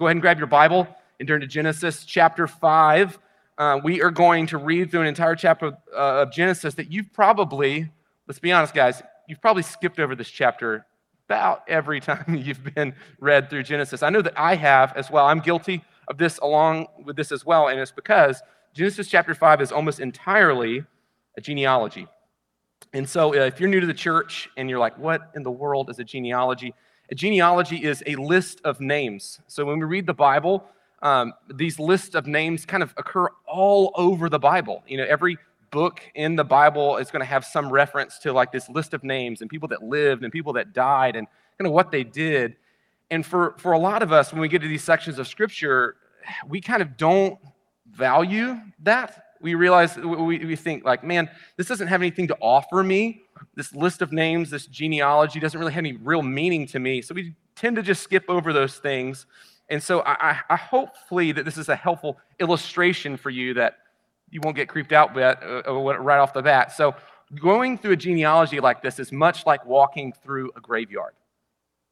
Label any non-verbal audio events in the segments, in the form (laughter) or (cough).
Go ahead and grab your Bible and turn to Genesis chapter 5. Uh, we are going to read through an entire chapter uh, of Genesis that you've probably, let's be honest, guys, you've probably skipped over this chapter about every (laughs) time you've been read through Genesis. I know that I have as well. I'm guilty of this along with this as well, and it's because Genesis chapter 5 is almost entirely a genealogy. And so, uh, if you're new to the church and you're like, what in the world is a genealogy? A genealogy is a list of names. So, when we read the Bible, um, these lists of names kind of occur all over the Bible. You know, every book in the Bible is going to have some reference to like this list of names and people that lived and people that died and kind of what they did. And for, for a lot of us, when we get to these sections of scripture, we kind of don't value that we realize, we, we think, like, man, this doesn't have anything to offer me. This list of names, this genealogy doesn't really have any real meaning to me. So we tend to just skip over those things. And so I, I hopefully that this is a helpful illustration for you that you won't get creeped out with, uh, uh right off the bat. So going through a genealogy like this is much like walking through a graveyard.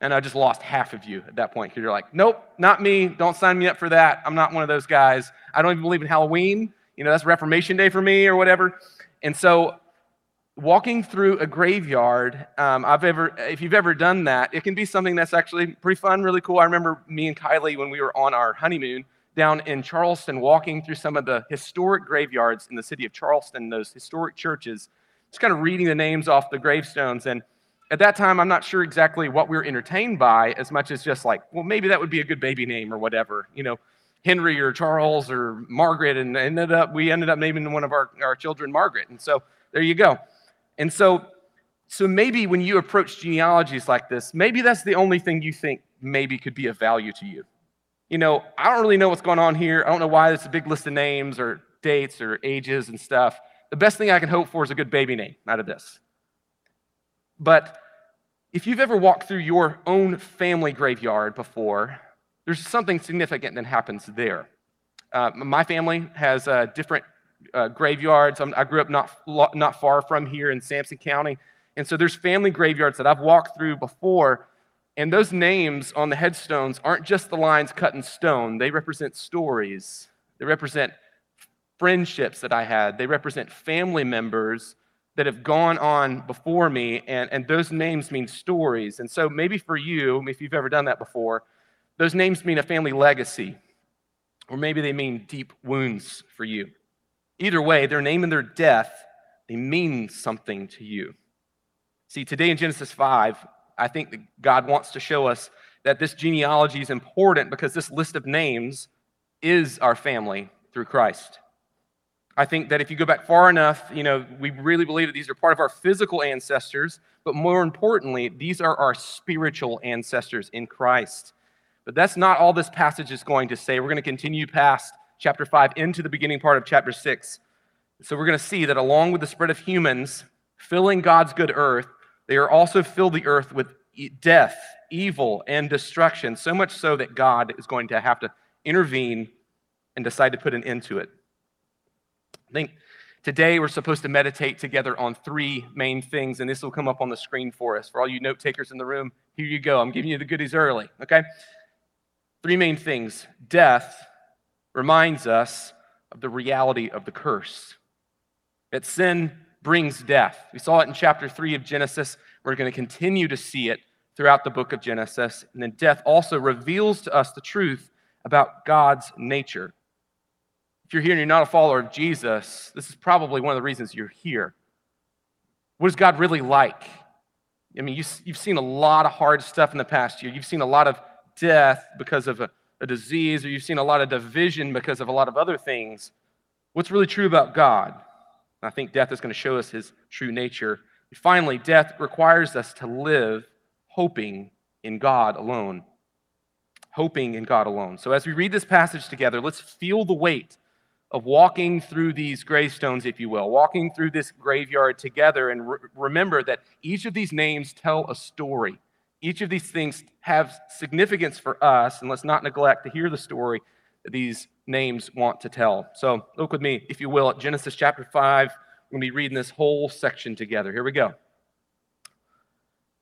And I just lost half of you at that point because you're like, nope, not me. Don't sign me up for that. I'm not one of those guys. I don't even believe in Halloween. You know, that's Reformation Day for me or whatever. And so, walking through a graveyard, um, I've ever, if you've ever done that, it can be something that's actually pretty fun, really cool. I remember me and Kylie when we were on our honeymoon down in Charleston, walking through some of the historic graveyards in the city of Charleston, those historic churches, just kind of reading the names off the gravestones. And at that time, I'm not sure exactly what we were entertained by as much as just like, well, maybe that would be a good baby name or whatever, you know. Henry or Charles or Margaret, and ended up we ended up naming one of our, our children Margaret. And so there you go. And so so maybe when you approach genealogies like this, maybe that's the only thing you think maybe could be of value to you. You know, I don't really know what's going on here. I don't know why it's a big list of names or dates or ages and stuff. The best thing I can hope for is a good baby name out of this. But if you've ever walked through your own family graveyard before, there's something significant that happens there. Uh, my family has uh, different uh, graveyards. I'm, i grew up not, not far from here in Sampson County. And so there's family graveyards that I've walked through before. And those names on the headstones aren't just the lines cut in stone, they represent stories. They represent friendships that I had. They represent family members that have gone on before me. And, and those names mean stories. And so maybe for you, if you've ever done that before, those names mean a family legacy, or maybe they mean deep wounds for you. Either way, their name and their death, they mean something to you. See, today in Genesis 5, I think that God wants to show us that this genealogy is important because this list of names is our family through Christ. I think that if you go back far enough, you know, we really believe that these are part of our physical ancestors, but more importantly, these are our spiritual ancestors in Christ. But that's not all this passage is going to say. We're going to continue past chapter 5 into the beginning part of chapter 6. So we're going to see that along with the spread of humans filling God's good earth, they are also fill the earth with death, evil, and destruction, so much so that God is going to have to intervene and decide to put an end to it. I think today we're supposed to meditate together on three main things, and this will come up on the screen for us. For all you note takers in the room, here you go. I'm giving you the goodies early, okay? Three main things. Death reminds us of the reality of the curse. That sin brings death. We saw it in chapter 3 of Genesis. We're going to continue to see it throughout the book of Genesis. And then death also reveals to us the truth about God's nature. If you're here and you're not a follower of Jesus, this is probably one of the reasons you're here. What is God really like? I mean, you've seen a lot of hard stuff in the past year. You've seen a lot of death because of a, a disease, or you've seen a lot of division because of a lot of other things, what's really true about God? I think death is going to show us his true nature. finally, death requires us to live hoping in God alone. Hoping in God alone. So, as we read this passage together, let's feel the weight of walking through these gravestones, if you will, walking through this graveyard together, and re- remember that each of these names tell a story. Each of these things have significance for us, and let's not neglect to hear the story that these names want to tell. So look with me, if you will, at Genesis chapter 5. We're going to be reading this whole section together. Here we go.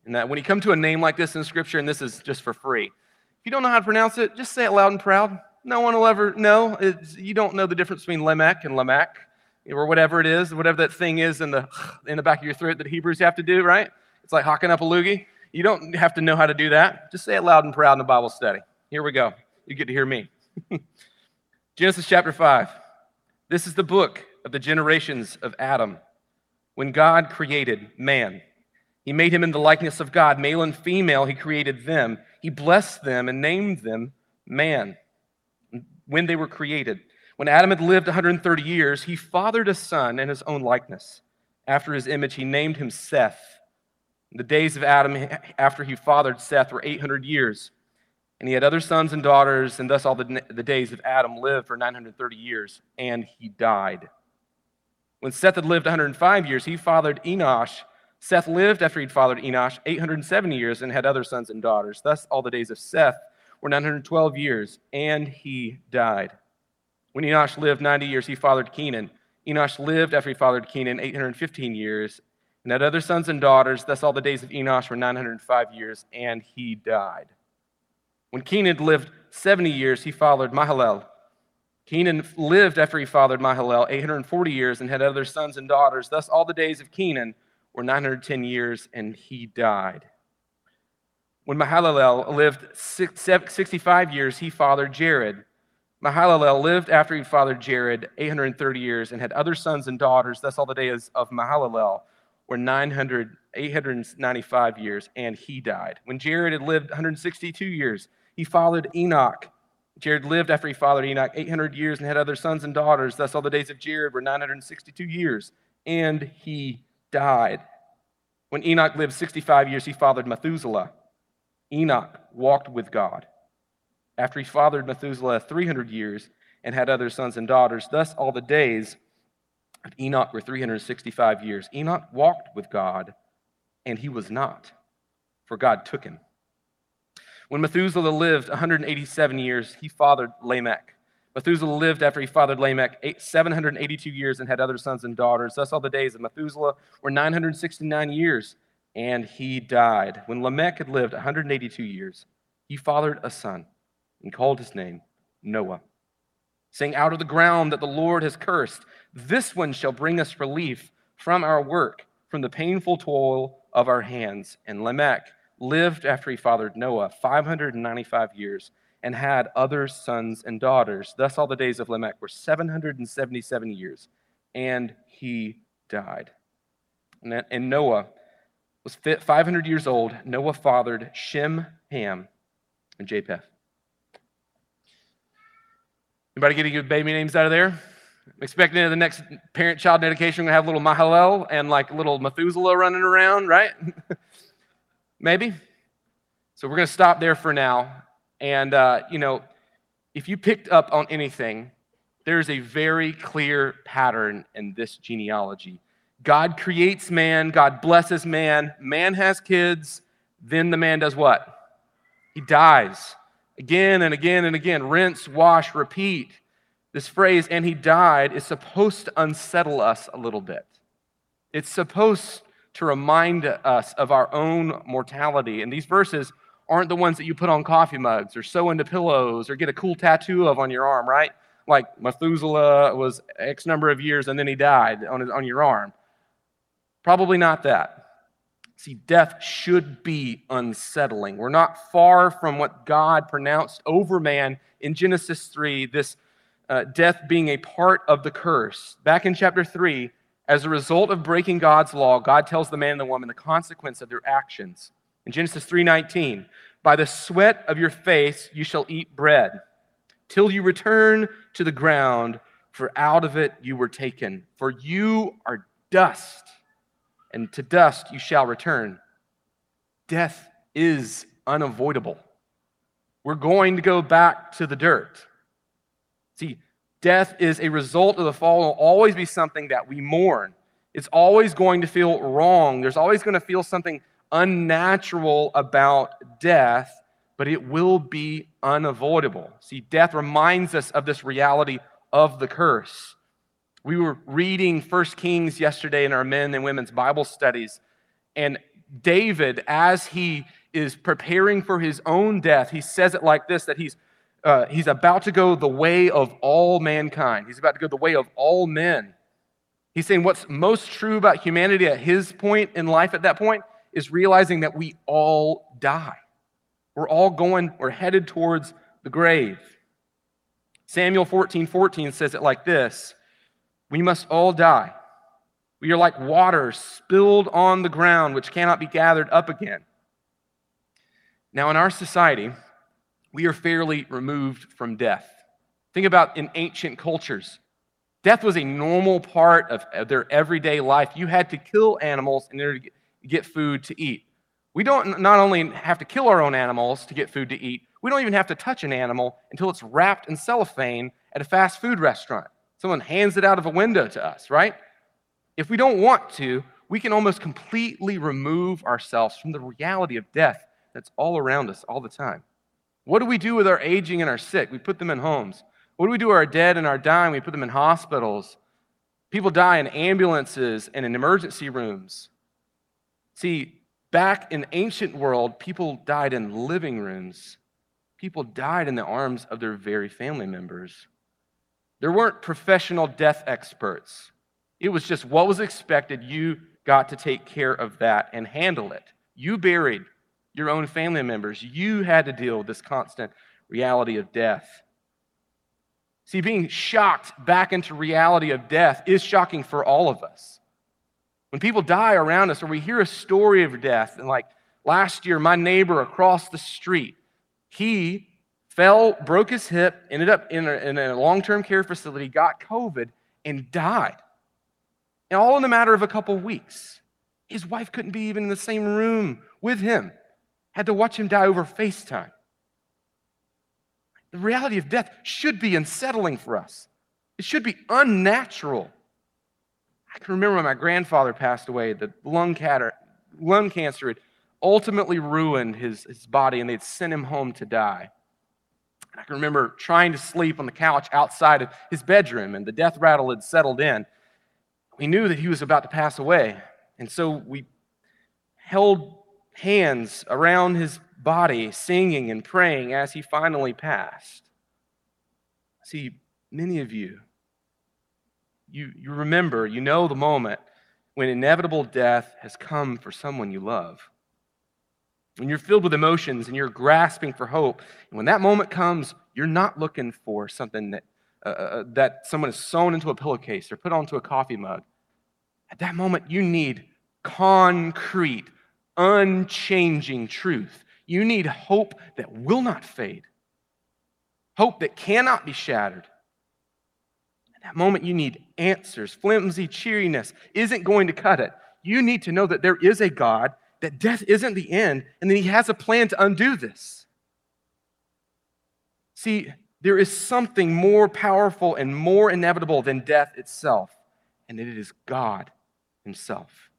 And that when you come to a name like this in Scripture, and this is just for free, If you don't know how to pronounce it, just say it loud and proud. No one will ever know. It's, you don't know the difference between Lamech and Lamech or whatever it is, whatever that thing is in the, in the back of your throat that Hebrews have to do, right? It's like hawking up a loogie. You don't have to know how to do that. Just say it loud and proud in a Bible study. Here we go. You get to hear me. (laughs) Genesis chapter 5. This is the book of the generations of Adam. When God created man, he made him in the likeness of God. Male and female, he created them. He blessed them and named them man when they were created. When Adam had lived 130 years, he fathered a son in his own likeness. After his image, he named him Seth. The days of Adam after he fathered Seth were 800 years. And he had other sons and daughters, and thus all the, the days of Adam lived for 930 years, and he died. When Seth had lived 105 years, he fathered Enosh. Seth lived after he'd fathered Enosh 870 years and had other sons and daughters. Thus all the days of Seth were 912 years, and he died. When Enosh lived 90 years, he fathered Kenan. Enosh lived after he fathered Kenan 815 years and had other sons and daughters. Thus all the days of Enosh were 905 years, and he died. When Kenan lived 70 years, he fathered Mahalalel. Kenan lived after he fathered Mahalalel 840 years and had other sons and daughters. Thus all the days of Kenan were 910 years, and he died. When Mahalalel lived 65 years, he fathered Jared. Mahalalel lived after he fathered Jared 830 years and had other sons and daughters. Thus, all the days of Mahalalel were 900, 895 years, and he died. When Jared had lived 162 years, he fathered Enoch. Jared lived after he fathered Enoch 800 years and had other sons and daughters. Thus, all the days of Jared were 962 years, and he died. When Enoch lived 65 years, he fathered Methuselah. Enoch walked with God. After he fathered Methuselah 300 years and had other sons and daughters, thus all the days Enoch were 365 years. Enoch walked with God, and he was not, for God took him. When Methuselah lived 187 years, he fathered Lamech. Methuselah lived after he fathered Lamech 782 years and had other sons and daughters. Thus, all the days of Methuselah were 969 years, and he died. When Lamech had lived 182 years, he fathered a son and called his name Noah, saying, Out of the ground that the Lord has cursed, this one shall bring us relief from our work, from the painful toil of our hands. And Lamech lived after he fathered Noah 595 years and had other sons and daughters. Thus, all the days of Lamech were 777 years, and he died. And Noah was 500 years old. Noah fathered Shem, Ham, and Japheth. Anybody getting good baby names out of there? I'm expecting the next parent-child dedication, we're gonna have little Mahalel and like little Methuselah running around, right? (laughs) Maybe. So we're gonna stop there for now. And uh, you know, if you picked up on anything, there's a very clear pattern in this genealogy. God creates man, God blesses man, man has kids, then the man does what? He dies again and again and again. Rinse, wash, repeat. This phrase, and he died, is supposed to unsettle us a little bit. It's supposed to remind us of our own mortality. And these verses aren't the ones that you put on coffee mugs or sew into pillows or get a cool tattoo of on your arm, right? Like Methuselah was X number of years and then he died on, his, on your arm. Probably not that. See, death should be unsettling. We're not far from what God pronounced over man in Genesis 3, this uh, death being a part of the curse. Back in chapter 3, as a result of breaking God's law, God tells the man and the woman the consequence of their actions. In Genesis 3:19, by the sweat of your face you shall eat bread till you return to the ground, for out of it you were taken. For you are dust and to dust you shall return. Death is unavoidable. We're going to go back to the dirt. See, death is a result of the fall. It will always be something that we mourn. It's always going to feel wrong. There's always going to feel something unnatural about death, but it will be unavoidable. See, death reminds us of this reality of the curse. We were reading First Kings yesterday in our men and women's Bible studies, and David, as he is preparing for his own death, he says it like this that he's, uh, he's about to go the way of all mankind, he's about to go the way of all men. He's saying what's most true about humanity at his point in life at that point is realizing that we all die. We're all going, we're headed towards the grave. Samuel 14 14 says it like this We must all die. We are like water spilled on the ground, which cannot be gathered up again. Now, in our society, we are fairly removed from death. Think about in ancient cultures. Death was a normal part of their everyday life. You had to kill animals in order to get food to eat. We don't not only have to kill our own animals to get food to eat, we don't even have to touch an animal until it's wrapped in cellophane at a fast food restaurant. Someone hands it out of a window to us, right? If we don't want to, we can almost completely remove ourselves from the reality of death that's all around us all the time. What do we do with our aging and our sick? We put them in homes. What do we do with our dead and our dying? We put them in hospitals. People die in ambulances and in emergency rooms. See, back in ancient world, people died in living rooms. People died in the arms of their very family members. There weren't professional death experts. It was just what was expected. You got to take care of that and handle it. You buried your own family members. You had to deal with this constant reality of death. See, being shocked back into reality of death is shocking for all of us. When people die around us or we hear a story of death, and like last year, my neighbor across the street, he fell, broke his hip, ended up in a, in a long term care facility, got COVID, and died. And all in a matter of a couple weeks. His wife couldn't be even in the same room with him, had to watch him die over FaceTime. The reality of death should be unsettling for us, it should be unnatural. I can remember when my grandfather passed away, the lung, catter, lung cancer had ultimately ruined his, his body, and they'd sent him home to die. And I can remember trying to sleep on the couch outside of his bedroom, and the death rattle had settled in. We knew that he was about to pass away, and so we held hands around his body, singing and praying as he finally passed. See, many of you, you, you remember, you know the moment when inevitable death has come for someone you love. When you're filled with emotions and you're grasping for hope, and when that moment comes, you're not looking for something that, uh, uh, uh that someone has sewn into a pillowcase or put onto a coffee mug. At that moment, you need concrete, unchanging truth. You need hope that will not fade, hope that cannot be shattered. At that moment, you need answers. Flimsy cheeriness isn't going to cut it. You need to know that there is a God, that death isn't the end, and that He has a plan to undo this. See, there is something more powerful and more inevitable than death itself, and it is God Himself.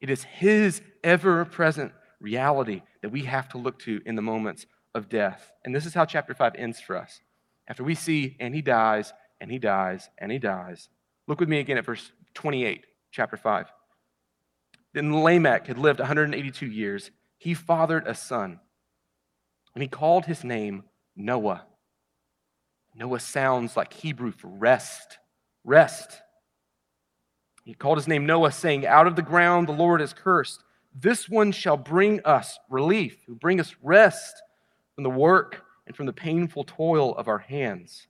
It is His ever present reality that we have to look to in the moments of death. And this is how chapter 5 ends for us. After we see, and he dies, and he dies, and he dies. Look with me again at verse 28, chapter 5. Then Lamech had lived 182 years. He fathered a son, and he called his name Noah. Noah sounds like Hebrew for rest. Rest. He called his name Noah, saying, Out of the ground the Lord has cursed this one shall bring us relief, who bring us rest from the work and from the painful toil of our hands.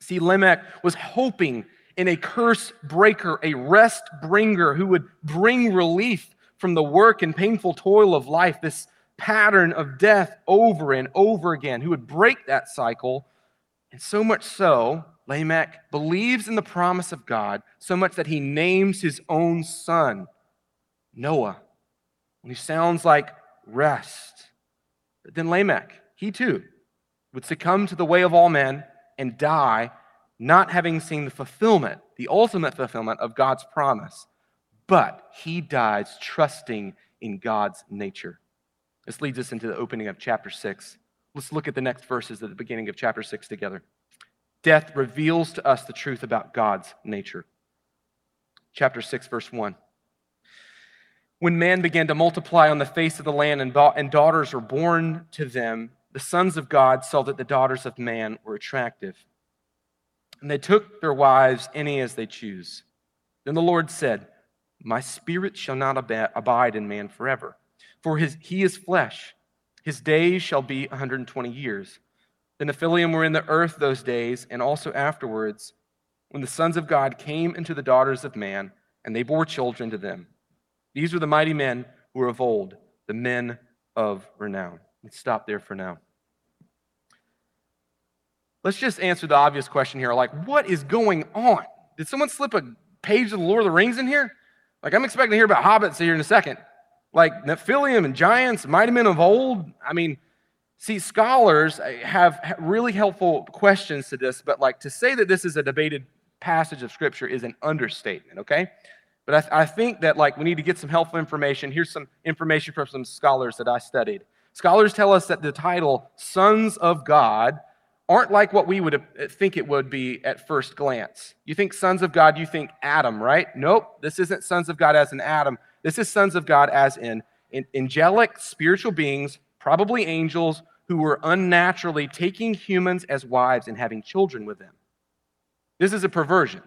See, Lamech was hoping in a curse breaker, a rest bringer who would bring relief from the work and painful toil of life, this pattern of death over and over again, who would break that cycle. And so much so, Lamech believes in the promise of God so much that he names his own son Noah, and he sounds like rest. But then Lamech, he too, would succumb to the way of all men and die, not having seen the fulfillment, the ultimate fulfillment of God's promise. But he dies trusting in God's nature. This leads us into the opening of chapter 6. Let's look at the next verses at the beginning of chapter 6 together. Death reveals to us the truth about God's nature. Chapter 6, verse 1. When man began to multiply on the face of the land and, da- and daughters were born to them, the sons of God saw that the daughters of man were attractive. And they took their wives any as they choose. Then the Lord said, My spirit shall not ab- abide in man forever, for his, he is flesh. His days shall be 120 years. Then the Nephilim were in the earth those days, and also afterwards, when the sons of God came into the daughters of man, and they bore children to them. These were the mighty men who were of old, the men of renown. Let's stop there for now. Let's just answer the obvious question here like, what is going on? Did someone slip a page of the Lord of the Rings in here? Like, I'm expecting to hear about hobbits here in a second. Like, Nephilim and giants, mighty men of old. I mean, see, scholars uh, have really helpful questions to this, but like to say that this is a debated passage of Scripture is an understatement, okay? But I, th- I, think that like we need to get some helpful information. Here's some information from some scholars that I studied. Scholars tell us that the title "Sons of God" aren't like what we would uh, think it would be at first glance. You think sons of God, you think Adam, right? Nope. This isn't sons of God as in Adam. This is sons of God as in, in angelic spiritual beings, probably angels, who were unnaturally taking humans as wives and having children with them. This is a perversion.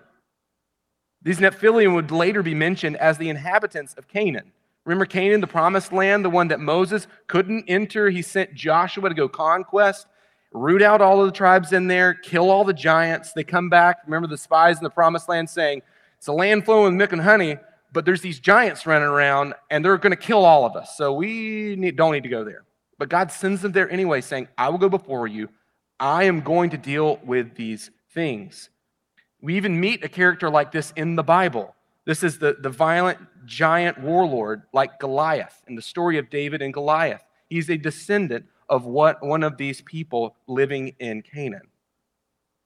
These Nephilim would later be mentioned as the inhabitants of Canaan. Remember Canaan, the promised land, the one that Moses couldn't enter? He sent Joshua to go conquest, root out all of the tribes in there, kill all the giants. They come back. Remember the spies in the promised land saying, It's a land flowing with milk and honey, but there's these giants running around and they're going to kill all of us. So we need, don't need to go there. But God sends them there anyway, saying, I will go before you. I am going to deal with these things. We even meet a character like this in the Bible. This is the, the violent giant warlord like Goliath in the story of David and Goliath. He's a descendant of what one of these people living in Canaan.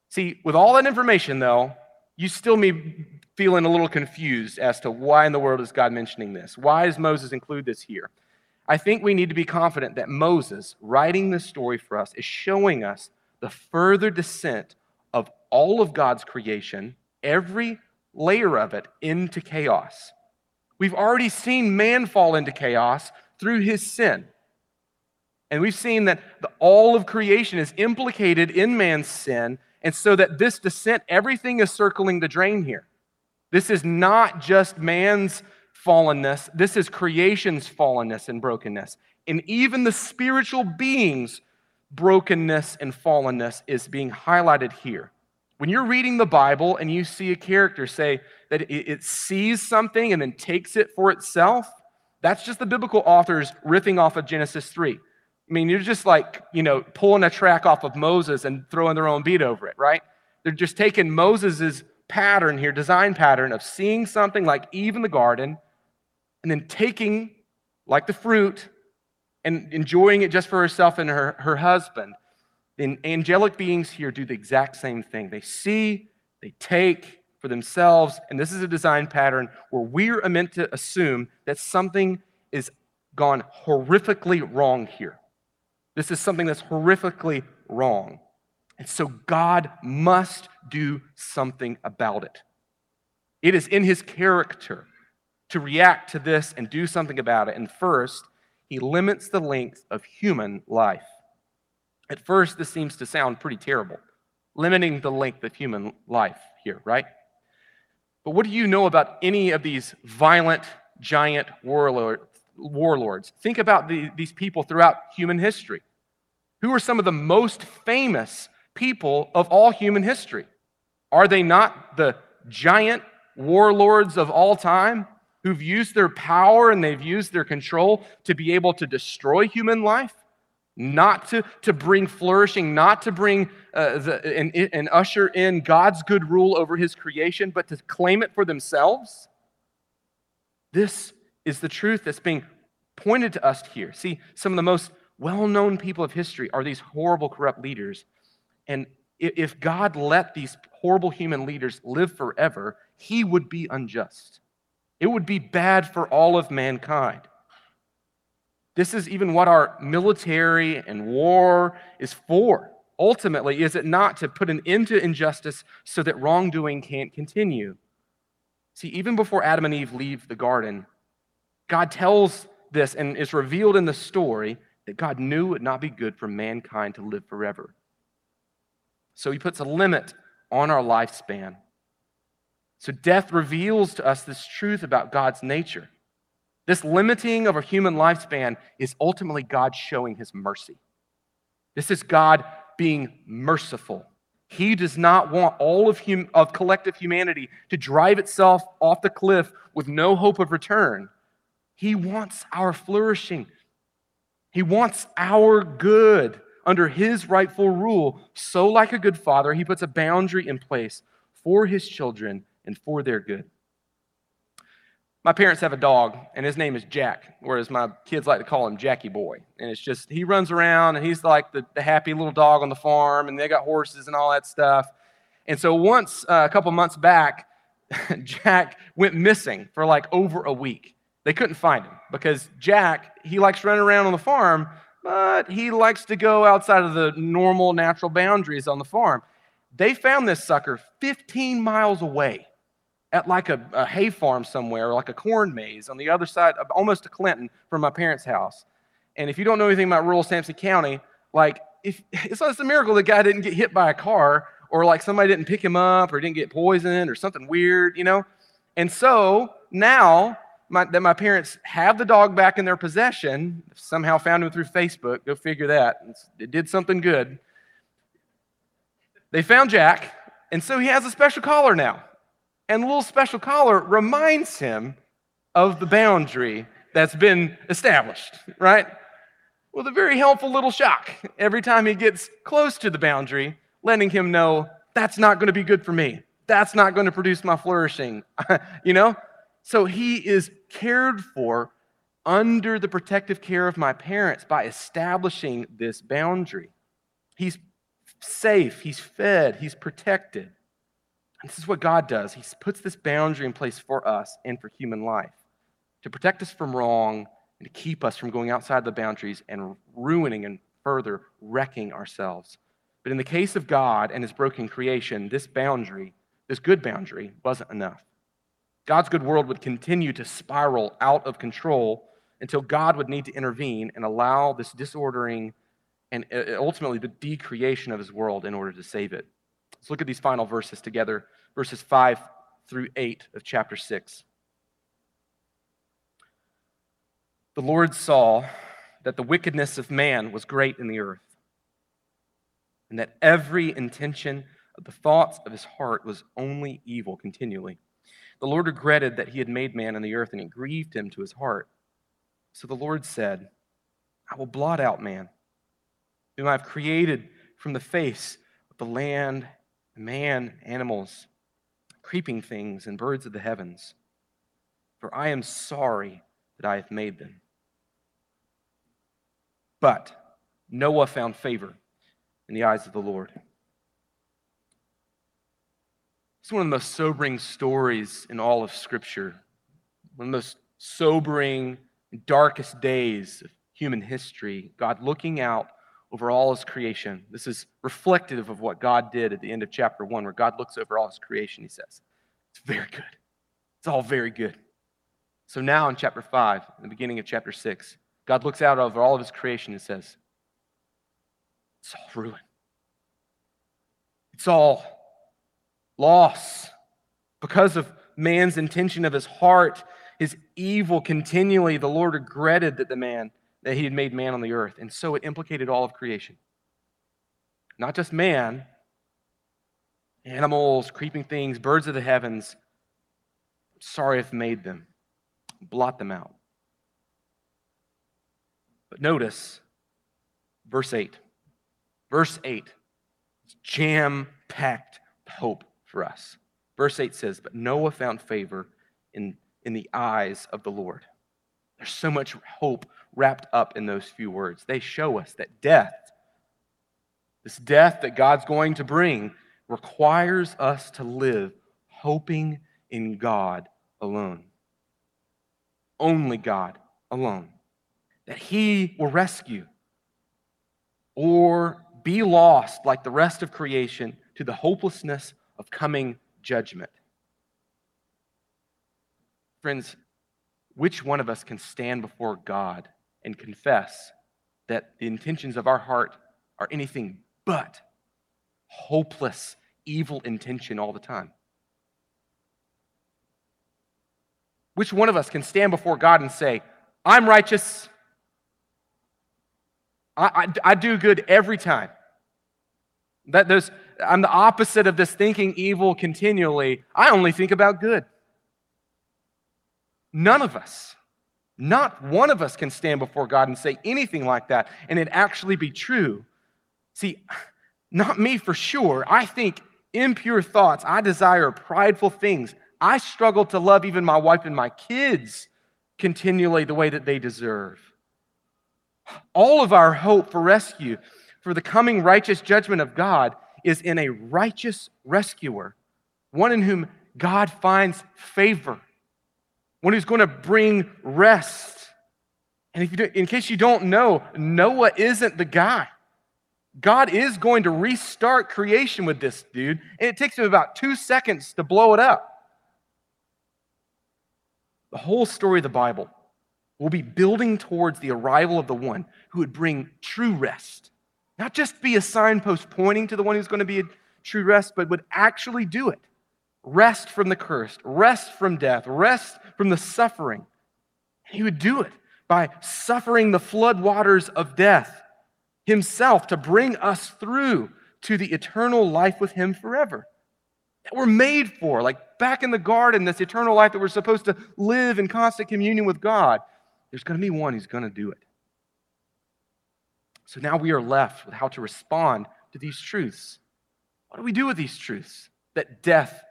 See, with all that information, though, you still may be feeling a little confused as to why in the world is God mentioning this? Why does Moses include this here? I think we need to be confident that Moses, writing this story for us, is showing us the further descent of all of God's creation, every layer of it, into chaos. We've already seen man fall into chaos through his sin. And we've seen that the, all of creation is implicated in man's sin. And so that this descent, everything is circling the drain here. This is not just man's fallenness, this is creation's fallenness and brokenness. And even the spiritual beings' brokenness and fallenness is being highlighted here. When you're reading the Bible and you see a character say that it sees something and then takes it for itself, that's just the biblical authors riffing off of Genesis 3. I mean, you're just like, you know, pulling a track off of Moses and throwing their own beat over it, right? They're just taking Moses's pattern here, design pattern of seeing something like Eve in the garden and then taking, like the fruit, and enjoying it just for herself and her, her husband the angelic beings here do the exact same thing. They see, they take for themselves, and this is a design pattern where we're meant to assume that something is gone horrifically wrong here. This is something that's horrifically wrong. And so God must do something about it. It is in his character to react to this and do something about it. And first, he limits the length of human life. At first, this seems to sound pretty terrible, limiting the length of human life here, right? But what do you know about any of these violent, giant warlord, warlords? Think about the, these people throughout human history. Who are some of the most famous people of all human history? Are they not the giant warlords of all time who've used their power and they've used their control to be able to destroy human life? not to, to bring flourishing, not to bring uh, the, and, and usher in God's good rule over his creation, but to claim it for themselves? This is the truth that's being pointed to us here. See, some of the most well known people of history are these horrible, corrupt leaders. And if God let these horrible human leaders live forever, he would be unjust. It would be bad for all of mankind. This is even what our military and war is for. Ultimately, is it not to put an end to injustice so that wrongdoing can't continue? See, even before Adam and Eve leave the garden, God tells this, and it's revealed in the story that God knew it would not be good for mankind to live forever. So he puts a limit on our lifespan. So death reveals to us this truth about God's nature. This limiting of our human lifespan is ultimately God showing his mercy. This is God being merciful. He does not want all of, hum- of collective humanity to drive itself off the cliff with no hope of return. He wants our flourishing. He wants our good under his rightful rule. So, like a good father, he puts a boundary in place for his children and for their good. My parents have a dog, and his name is Jack, whereas my kids like to call him Jackie Boy. And it's just, he runs around and he's like the, the happy little dog on the farm, and they got horses and all that stuff. And so, once, uh, a couple months back, (laughs) Jack went missing for like over a week. They couldn't find him because Jack, he likes running around on the farm, but he likes to go outside of the normal natural boundaries on the farm. They found this sucker 15 miles away at like a, a hay farm somewhere, like a corn maze on the other side, almost to Clinton from my parents' house. And if you don't know anything about rural Sampson County, like if (laughs) it's, it's a miracle the guy didn't get hit by a car or like somebody didn't pick him up or didn't get poisoned or something weird, you know? And so now my, that my parents have the dog back in their possession, somehow found him through Facebook, go figure that. It did something good. They found Jack, and so he has a special collar now. And the little special collar reminds him of the boundary that's been established, right? With a very helpful little shock every time he gets close to the boundary, letting him know that's not going to be good for me. That's not going to produce my flourishing, (laughs) you know? So he is cared for under the protective care of my parents by establishing this boundary. He's safe, he's fed, he's protected. And this is what God does. He puts this boundary in place for us and for human life to protect us from wrong and to keep us from going outside the boundaries and ruining and further wrecking ourselves. But in the case of God and his broken creation, this boundary, this good boundary, wasn't enough. God's good world would continue to spiral out of control until God would need to intervene and allow this disordering and uh, ultimately the decreation of his world in order to save it. Let's look at these final verses together, verses 5 through 8 of chapter 6. The Lord saw that the wickedness of man was great in the earth, and that every intention of the thoughts of his heart was only evil continually. The Lord regretted that he had made man on the earth, and it grieved him to his heart. So the Lord said, I will blot out man, whom I have created from the face of the land, man, animals, creeping things, and birds of the heavens. For I am sorry that I have made them. But Noah found favor in the eyes of the Lord. It's one of the most sobering stories in all of Scripture. One of the most sobering, darkest days of human history. God looking out over all his creation. This is reflective of what God did at the end of chapter 1, where God looks over all his creation. He says, It's very good. It's all very good. So now in chapter 5, in the beginning of chapter 6, God looks out over all of his creation and says, It's all ruin. It's all loss because of man's intention of his heart, his evil continually. The Lord regretted that the man that he had made man on the earth, and so it implicated all of creation. Not just man, animals, creeping things, birds of the heavens. sorry if made them. Blot them out. But notice verse 8. Verse 8 jam packed hope for us. Verse 8 says, But Noah found favor in, in the eyes of the Lord. There's so much hope wrapped up in those few words. They show us that death, this death that God's going to bring, requires us to live hoping in God alone. Only God alone. That He will rescue or be lost like the rest of creation to the hopelessness of coming judgment. Friends, which one of us can stand before God and confess that the intentions of our heart are anything but hopeless, evil intention all the time? Which one of us can stand before God and say, I'm righteous, I, I, I do good every time? That there's, I'm the opposite of this thinking evil continually. I only think about good. None of us, not one of us can stand before God and say anything like that and it actually be true. See, not me for sure. I think impure thoughts. I desire prideful things. I struggle to love even my wife and my kids continually the way that they deserve. All of our hope for rescue, for the coming righteous judgment of God, is in a righteous rescuer, one in whom God finds favor, one who's going to bring rest. And if you do, in case you don't know, Noah isn't the guy. God is going to restart creation with this dude, and it takes him about two seconds to blow it up. The whole story of the Bible will be building towards the arrival of the one who would bring true rest. Not just be a signpost pointing to the one who's going to be a true rest, but would actually do it. Rest from the cursed, rest from death, rest from the suffering. He would do it by suffering the flood waters of death himself to bring us through to the eternal life with him forever. That we're made for, like back in the garden, this eternal life that we're supposed to live in constant communion with God. There's going to be one who's going to do it. So now we are left with how to respond to these truths. What do we do with these truths that death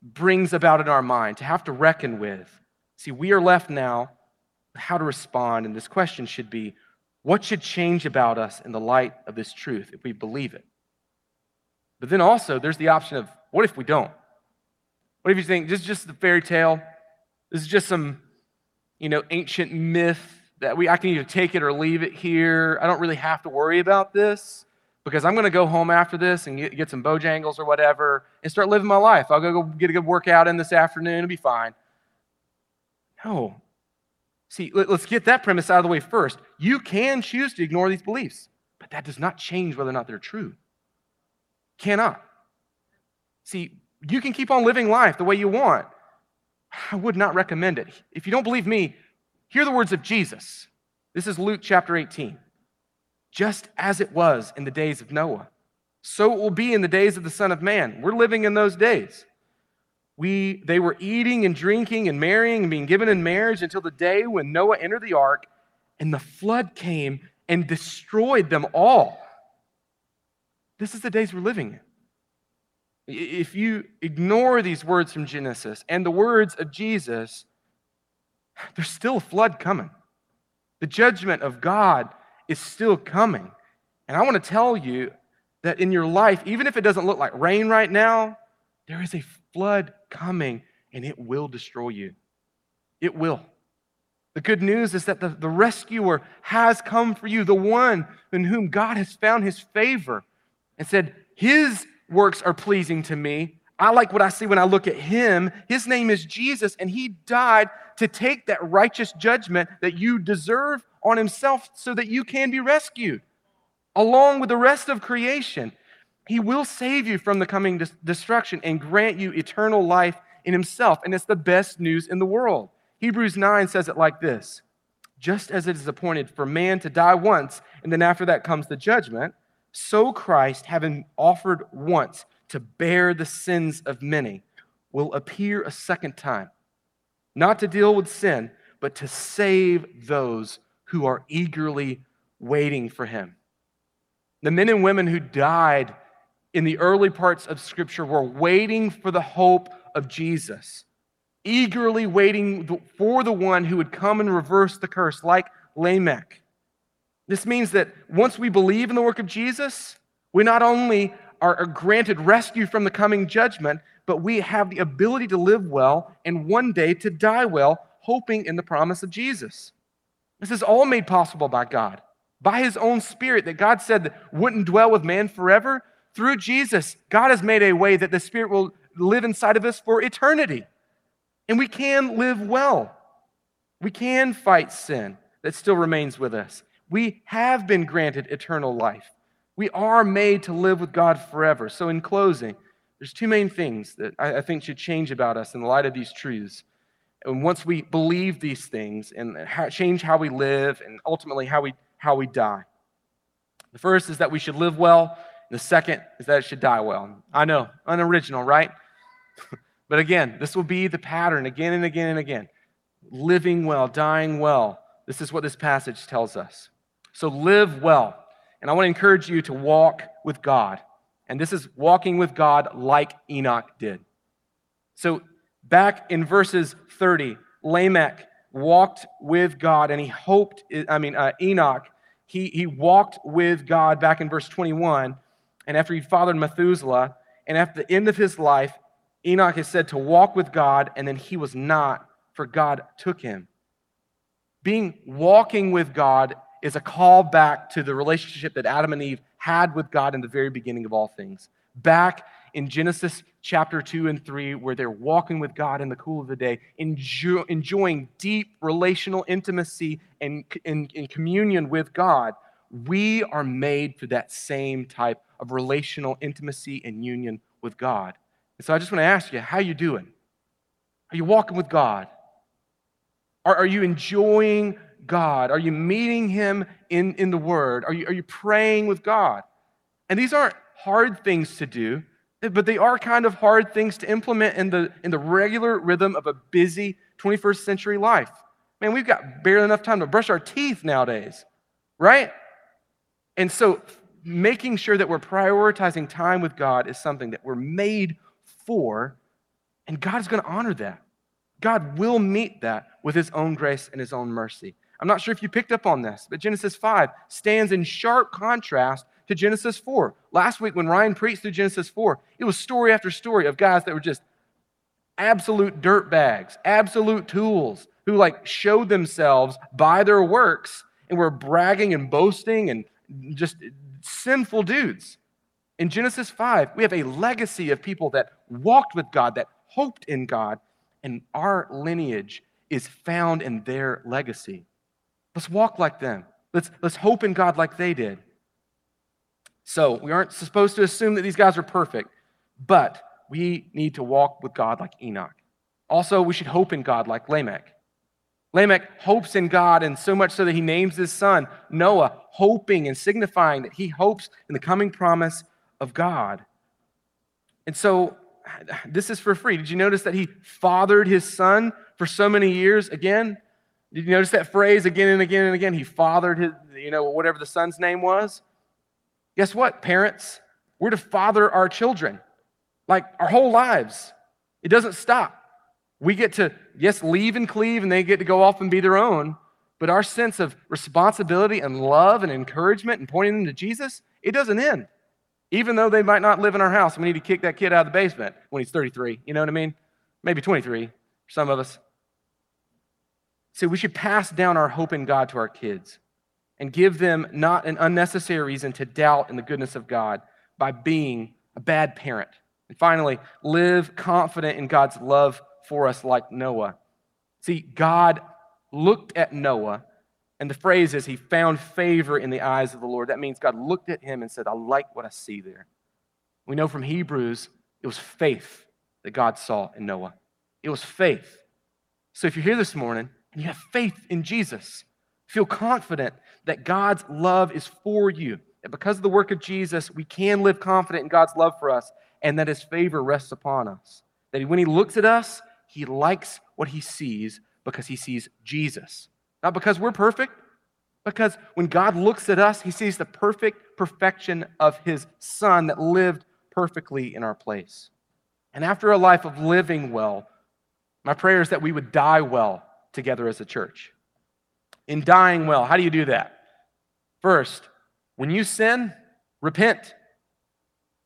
brings about in our mind to have to reckon with? See, we are left now with how to respond, and this question should be what should change about us in the light of this truth if we believe it? But then also, there's the option of what if we don't? What if you think this is just a fairy tale? This is just some, you know, ancient myth that we I can either take it or leave it here. I don't really have to worry about this because I'm going to go home after this and get, get some Bojangles or whatever and start living my life. I'll go get a good workout in this afternoon. It'll be fine. No. See, let, us get that premise out of the way first. You can choose to ignore these beliefs, but that does not change whether or not they're true. Cannot. See, you can keep on living life the way you want. (sighs) I would not recommend it. If you don't believe me, hear the words of Jesus. This is Luke chapter 18. Just as it was in the days of Noah, so it will be in the days of the Son of Man. We're living in those days. We, they were eating and drinking and marrying and being given in marriage until the day when Noah entered the ark and the flood came and destroyed them all. This is the days we're living in. If you ignore these words from Genesis and the words of Jesus, there's still a flood coming. The judgment of God is still coming. And I want to tell you that in your life, even if it doesn't look like rain right now, there is a flood coming and it will destroy you. It will. The good news is that the, the rescuer has come for you, the one in whom God has found his favor and said, His works are pleasing to me. I like what I see when I look at him. His name is Jesus, and he died to take that righteous judgment that you deserve on himself so that you can be rescued along with the rest of creation. He will save you from the coming destruction and grant you eternal life in himself. And it's the best news in the world. Hebrews 9 says it like this Just as it is appointed for man to die once, and then after that comes the judgment, so Christ, having offered once to bear the sins of many, will appear a second time, not to deal with sin, but to save those who are eagerly waiting for him. The men and women who died in the early parts of Scripture were waiting for the hope of Jesus, eagerly waiting for the one who would come and reverse the curse, like Lamech. This means that once we believe in the work of Jesus, we not only are granted rescue from the coming judgment, but we have the ability to live well and one day to die well, hoping in the promise of Jesus. This is all made possible by God, by His own Spirit that God said that wouldn't dwell with man forever. Through Jesus, God has made a way that the Spirit will live inside of us for eternity. And we can live well. We can fight sin that still remains with us. We have been granted eternal life. We are made to live with God forever. So, in closing, there's two main things that I, I think should change about us in the light of these truths. And once we believe these things and how, change how we live and ultimately how we, how we die. The first is that we should live well. The second is that it should die well. I know, unoriginal, right? (laughs) but again, this will be the pattern again and again and again. Living well, dying well. This is what this passage tells us. So live well. And I want to encourage you to walk with God. And this is walking with God like Enoch did. So back in verses 30, Lamech walked with God and he hoped, I mean, uh, Enoch, he, he walked with God back in verse 21. And after he fathered Methuselah, and at the end of his life, Enoch is said to walk with God, and then he was not, for God took him. Being walking with God is a call back to the relationship that Adam and Eve had with God in the very beginning of all things. Back in Genesis chapter 2 and 3, where they're walking with God in the cool of the day, enjoy, enjoying deep relational intimacy and in, in communion with God, we are made for that same type of relational intimacy and union with God. And so I just want to ask you, how you doing? Are you walking with God? Are, are you enjoying God? Are you meeting Him in, in the Word? Are you, are you praying with God? And these aren't hard things to do, but they are kind of hard things to implement in the, in the regular rhythm of a busy 21st century life. Man, we've got barely enough time to brush our teeth nowadays, right? And so, making sure that we're prioritizing time with God is something that we're made for, and God is going to honor that. God will meet that with His own grace and His own mercy. I'm not sure if you picked up on this, but Genesis 5 stands in sharp contrast to Genesis 4. Last week, when Ryan preached through Genesis 4, it was story after story of guys that were just absolute dirt bags, absolute tools, who like showed themselves by their works and were bragging and boasting and just sinful dudes. In Genesis 5, we have a legacy of people that walked with God, that hoped in God, and our lineage is found in their legacy. Let's walk like them. Let's, let's hope in God like they did. So, we aren't supposed to assume that these guys are perfect, but we need to walk with God like Enoch. Also, we should hope in God like Lamech. Lamech hopes in God, and so much so that he names his son Noah, hoping and signifying that he hopes in the coming promise of God. And so, (sighs) this is for free. Did you notice that he fathered his son for so many years again? Did you notice that phrase again and again and again? He fathered his, you know, whatever the son's name was. Guess what, parents? We're to father our children like our whole lives. It doesn't stop. We get to, yes, leave and cleave, and they get to go off and be their own. But our sense of responsibility and love and encouragement and pointing them to Jesus, it doesn't end. Even though they might not live in our house, we need to kick that kid out of the basement when he's 33. You know what I mean? Maybe 23, some of us. See, we should pass down our hope in God to our kids and give them not an unnecessary reason to doubt in the goodness of God by being a bad parent. And finally, live confident in God's love for us like Noah. See, God looked at Noah, and the phrase is he found favor in the eyes of the Lord. That means God looked at him and said, I like what I see there. We know from Hebrews it was faith that God saw in Noah. It was faith. So if you're here this morning and you have faith in Jesus, feel confident that God's love is for you. That because of the work of Jesus, we can live confident in God's love for us and that his favor rests upon us. That when he looks at us, he likes what he sees because he sees Jesus. Not because we're perfect, because when God looks at us, he sees the perfect perfection of his son that lived perfectly in our place. And after a life of living well, my prayer is that we would die well together as a church. In dying well, how do you do that? First, when you sin, repent.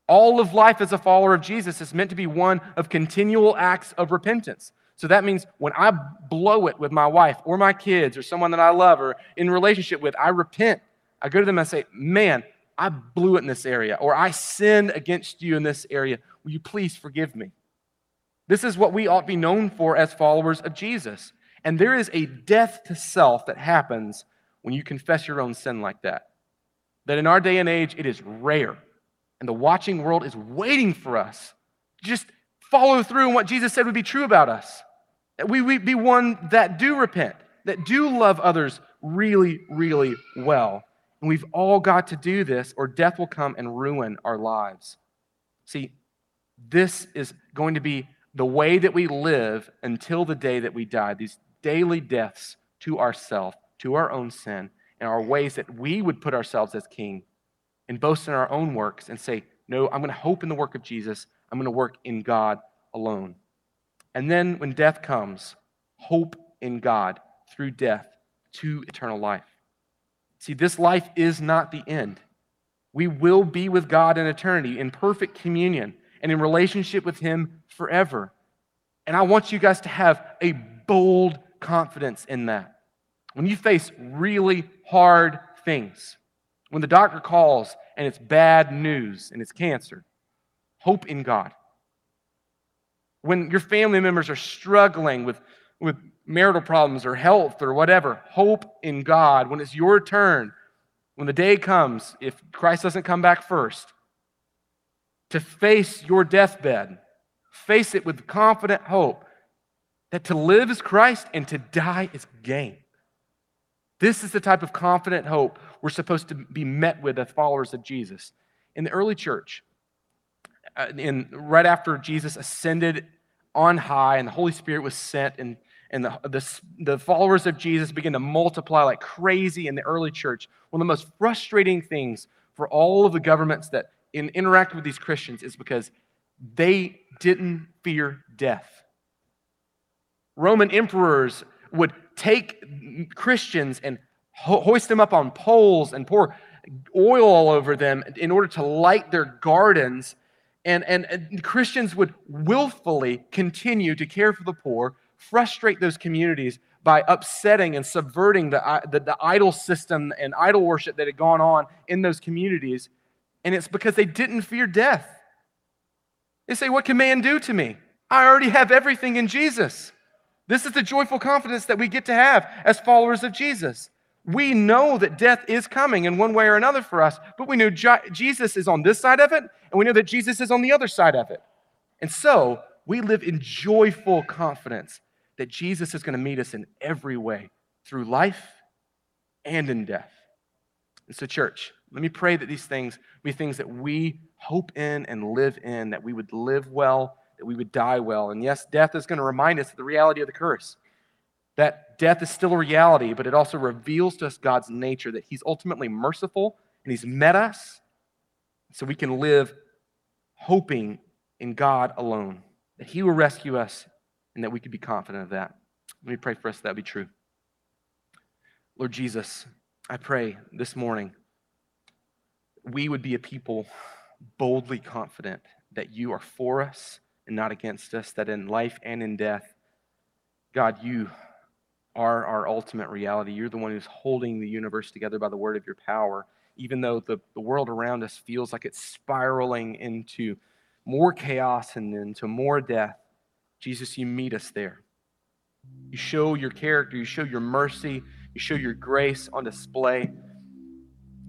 All of life as a follower of Jesus is meant to be one of continual acts of repentance. So that means when I blow it with my wife or my kids or someone that I love or in relationship with, I repent. I go to them and say, Man, I blew it in this area, or I sinned against you in this area. Will you please forgive me? This is what we ought to be known for as followers of Jesus. And there is a death to self that happens when you confess your own sin like that. That in our day and age, it is rare. And the watching world is waiting for us. Just follow through on what Jesus said would be true about us. That we, we be one that do repent, that do love others really, really well. And we've all got to do this, or death will come and ruin our lives. See, this is going to be the way that we live until the day that we die. These daily deaths to ourselves, to our own sin, and our ways that we would put ourselves as king and boast in our own works and say, No, I'm going to hope in the work of Jesus. I'm going to work in God alone. And then when death comes, hope in God through death to eternal life. See, this life is not the end. We will be with God in eternity in perfect communion and in relationship with Him forever. And I want you guys to have a bold confidence in that. When you face really hard things, when the doctor calls and it's bad news and it's cancer, hope in God. When your family members are struggling with, with marital problems or health or whatever, hope in God. When it's your turn, when the day comes, if Christ doesn't come back first, to face your deathbed, face it with confident hope that to live is Christ and to die is gain. This is the type of confident hope we're supposed to be met with as followers of Jesus. In the early church, uh, in, right after Jesus ascended on high and the Holy Spirit was sent, and, and the, the, the followers of Jesus began to multiply like crazy in the early church, one of the most frustrating things for all of the governments that in, interact with these Christians is because they didn't fear death. Roman emperors would take Christians and ho- hoist them up on poles and pour oil all over them in order to light their gardens. And, and, and Christians would willfully continue to care for the poor, frustrate those communities by upsetting and subverting the, the, the idol system and idol worship that had gone on in those communities. And it's because they didn't fear death. They say, What can man do to me? I already have everything in Jesus. This is the joyful confidence that we get to have as followers of Jesus. We know that death is coming in one way or another for us, but we know Jesus is on this side of it, and we know that Jesus is on the other side of it. And so we live in joyful confidence that Jesus is going to meet us in every way through life and in death. And so, church, let me pray that these things be things that we hope in and live in, that we would live well that we would die well. And yes, death is going to remind us of the reality of the curse. That death is still a reality, but it also reveals to us God's nature, that He's ultimately merciful and He's met us so we can live hoping in God alone, that He will rescue us and that we could be confident of that. Let me pray for us that, that be true. Lord Jesus, I pray this morning we would be a people boldly confident that you are for us and not against us, that in life and in death, God, you are our ultimate reality. You're the one who's holding the universe together by the word of your power, even though the, the world around us feels like it's spiraling into more chaos and into more death. Jesus, you meet us there. You show your character, you show your mercy, you show your grace on display.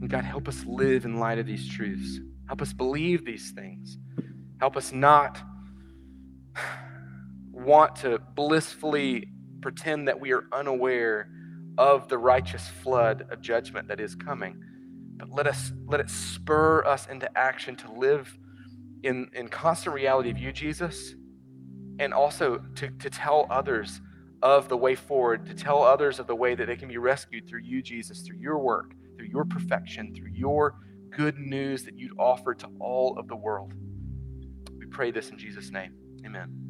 And God, help us live in light of these truths. Help us believe these things. Help us not want to blissfully pretend that we are unaware of the righteous flood of judgment that is coming. But let us let it spur us into action to live in, in constant reality of you, Jesus, and also to, to tell others of the way forward, to tell others of the way that they can be rescued through you, Jesus, through your work, through your perfection, through your good news that you'd offer to all of the world. We pray this in Jesus' name. Amen.